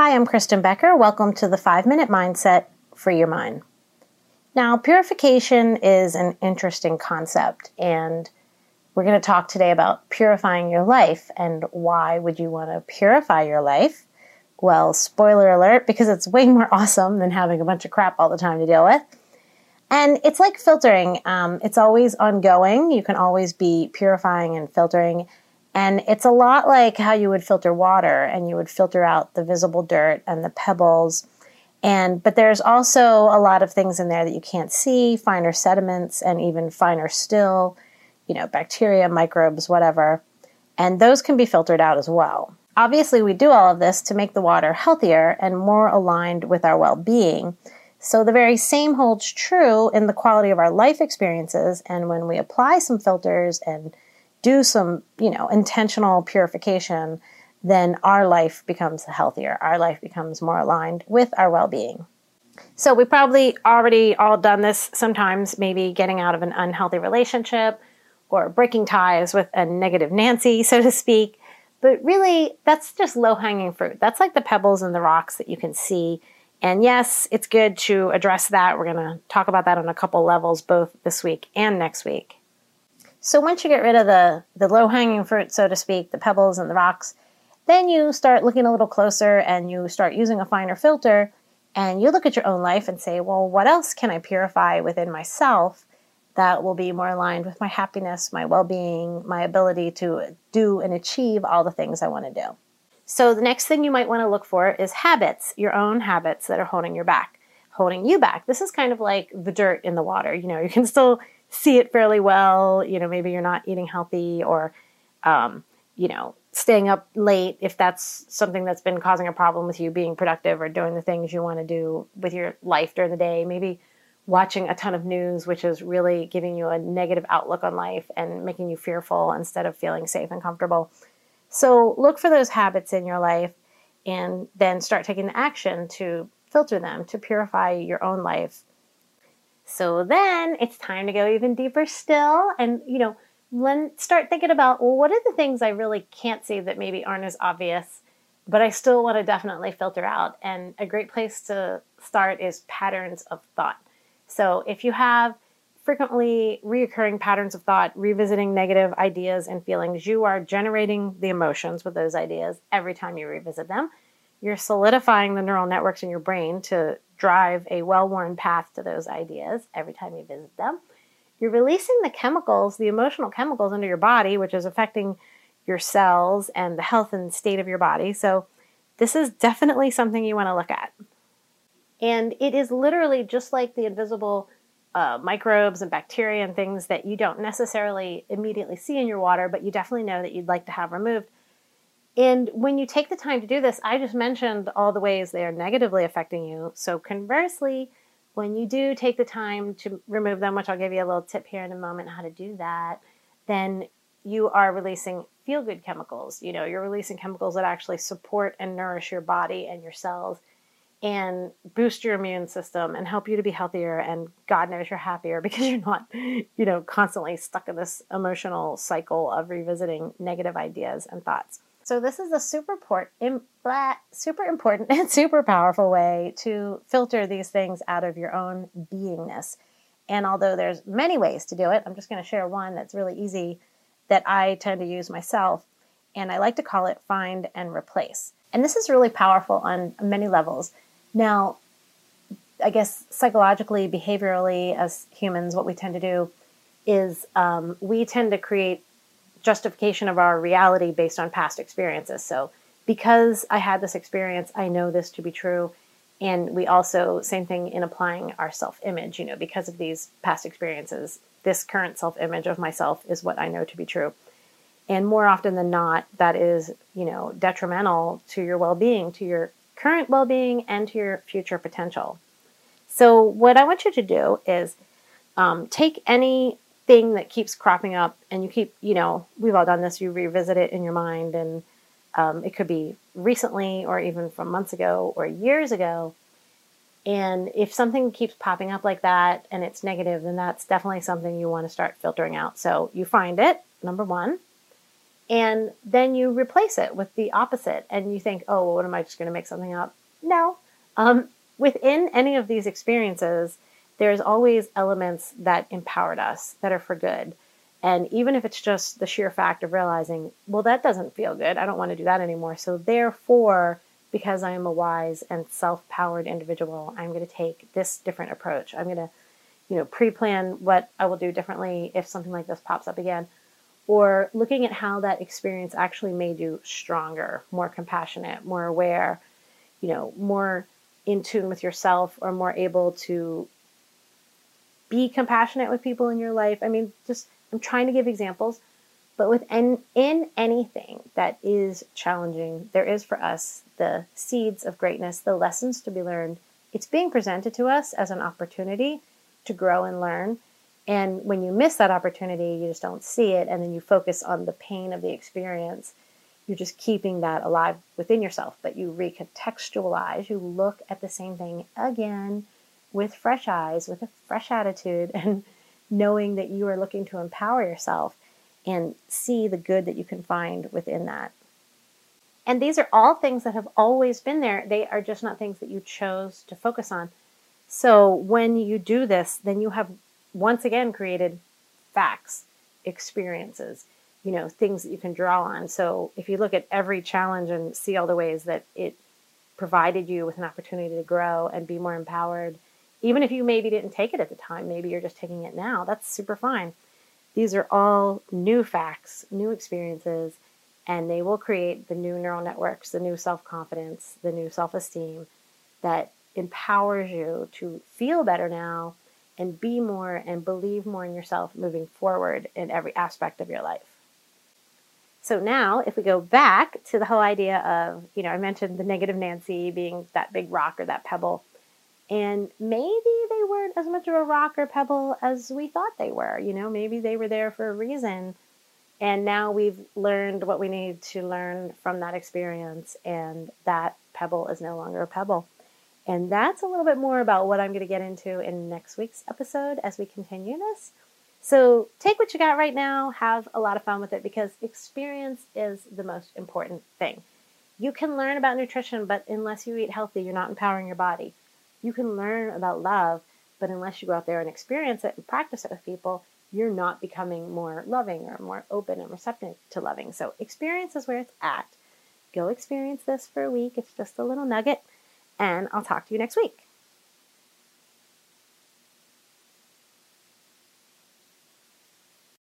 Hi, I'm Kristen Becker. Welcome to the 5 Minute Mindset for Your Mind. Now, purification is an interesting concept, and we're going to talk today about purifying your life and why would you want to purify your life? Well, spoiler alert, because it's way more awesome than having a bunch of crap all the time to deal with. And it's like filtering. Um, it's always ongoing. You can always be purifying and filtering. And it's a lot like how you would filter water and you would filter out the visible dirt and the pebbles. And but there's also a lot of things in there that you can't see, finer sediments and even finer still, you know, bacteria, microbes, whatever. And those can be filtered out as well. Obviously, we do all of this to make the water healthier and more aligned with our well-being. So the very same holds true in the quality of our life experiences and when we apply some filters and do some, you know, intentional purification, then our life becomes healthier. Our life becomes more aligned with our well being. So, we probably already all done this sometimes, maybe getting out of an unhealthy relationship or breaking ties with a negative Nancy, so to speak. But really, that's just low hanging fruit. That's like the pebbles and the rocks that you can see. And yes, it's good to address that. We're going to talk about that on a couple levels, both this week and next week. So once you get rid of the, the low hanging fruit, so to speak, the pebbles and the rocks, then you start looking a little closer and you start using a finer filter and you look at your own life and say, well, what else can I purify within myself that will be more aligned with my happiness, my well being, my ability to do and achieve all the things I want to do? So the next thing you might want to look for is habits, your own habits that are holding your back, holding you back. This is kind of like the dirt in the water. You know, you can still see it fairly well. You know, maybe you're not eating healthy or, um, you know, staying up late if that's something that's been causing a problem with you being productive or doing the things you want to do with your life during the day. Maybe watching a ton of news, which is really giving you a negative outlook on life and making you fearful instead of feeling safe and comfortable. So look for those habits in your life and then start taking the action to filter them, to purify your own life so then it's time to go even deeper still and, you know, then start thinking about, well, what are the things I really can't see that maybe aren't as obvious, but I still want to definitely filter out. And a great place to start is patterns of thought. So if you have frequently reoccurring patterns of thought, revisiting negative ideas and feelings, you are generating the emotions with those ideas every time you revisit them. You're solidifying the neural networks in your brain to drive a well worn path to those ideas every time you visit them. You're releasing the chemicals, the emotional chemicals into your body, which is affecting your cells and the health and state of your body. So, this is definitely something you want to look at. And it is literally just like the invisible uh, microbes and bacteria and things that you don't necessarily immediately see in your water, but you definitely know that you'd like to have removed. And when you take the time to do this, I just mentioned all the ways they are negatively affecting you. So, conversely, when you do take the time to remove them, which I'll give you a little tip here in a moment how to do that, then you are releasing feel good chemicals. You know, you're releasing chemicals that actually support and nourish your body and your cells and boost your immune system and help you to be healthier and god knows you're happier because you're not you know constantly stuck in this emotional cycle of revisiting negative ideas and thoughts so this is a super port, super important and super powerful way to filter these things out of your own beingness. And although there's many ways to do it, I'm just going to share one that's really easy that I tend to use myself. And I like to call it find and replace. And this is really powerful on many levels. Now, I guess psychologically, behaviorally, as humans, what we tend to do is um, we tend to create justification of our reality based on past experiences. So, because I had this experience, I know this to be true. And we also, same thing in applying our self image, you know, because of these past experiences, this current self image of myself is what I know to be true. And more often than not, that is, you know, detrimental to your well being, to your current well being, and to your future potential. So, what I want you to do is um, take any thing that keeps cropping up and you keep you know we've all done this you revisit it in your mind and um, it could be recently or even from months ago or years ago and if something keeps popping up like that and it's negative then that's definitely something you want to start filtering out so you find it number one And then you replace it with the opposite, and you think, oh, well, what am I just going to make something up? No. Um, within any of these experiences, there's always elements that empowered us that are for good. And even if it's just the sheer fact of realizing, well, that doesn't feel good. I don't want to do that anymore. So, therefore, because I am a wise and self powered individual, I'm going to take this different approach. I'm going to, you know, pre plan what I will do differently if something like this pops up again. Or looking at how that experience actually made you stronger, more compassionate, more aware, you know, more in tune with yourself, or more able to be compassionate with people in your life. I mean, just I'm trying to give examples, but with in, in anything that is challenging, there is for us the seeds of greatness, the lessons to be learned. It's being presented to us as an opportunity to grow and learn. And when you miss that opportunity, you just don't see it, and then you focus on the pain of the experience. You're just keeping that alive within yourself, but you recontextualize, you look at the same thing again with fresh eyes, with a fresh attitude, and knowing that you are looking to empower yourself and see the good that you can find within that. And these are all things that have always been there. They are just not things that you chose to focus on. So when you do this, then you have once again created facts, experiences, you know, things that you can draw on. So if you look at every challenge and see all the ways that it provided you with an opportunity to grow and be more empowered even if you maybe didn't take it at the time, maybe you're just taking it now, that's super fine. These are all new facts, new experiences, and they will create the new neural networks, the new self confidence, the new self esteem that empowers you to feel better now and be more and believe more in yourself moving forward in every aspect of your life. So now, if we go back to the whole idea of, you know, I mentioned the negative Nancy being that big rock or that pebble and maybe they weren't as much of a rock or pebble as we thought they were. You know, maybe they were there for a reason. And now we've learned what we need to learn from that experience, and that pebble is no longer a pebble. And that's a little bit more about what I'm going to get into in next week's episode as we continue this. So take what you got right now, have a lot of fun with it because experience is the most important thing. You can learn about nutrition, but unless you eat healthy, you're not empowering your body. You can learn about love, but unless you go out there and experience it and practice it with people, you're not becoming more loving or more open and receptive to loving. So, experience is where it's at. Go experience this for a week. It's just a little nugget, and I'll talk to you next week.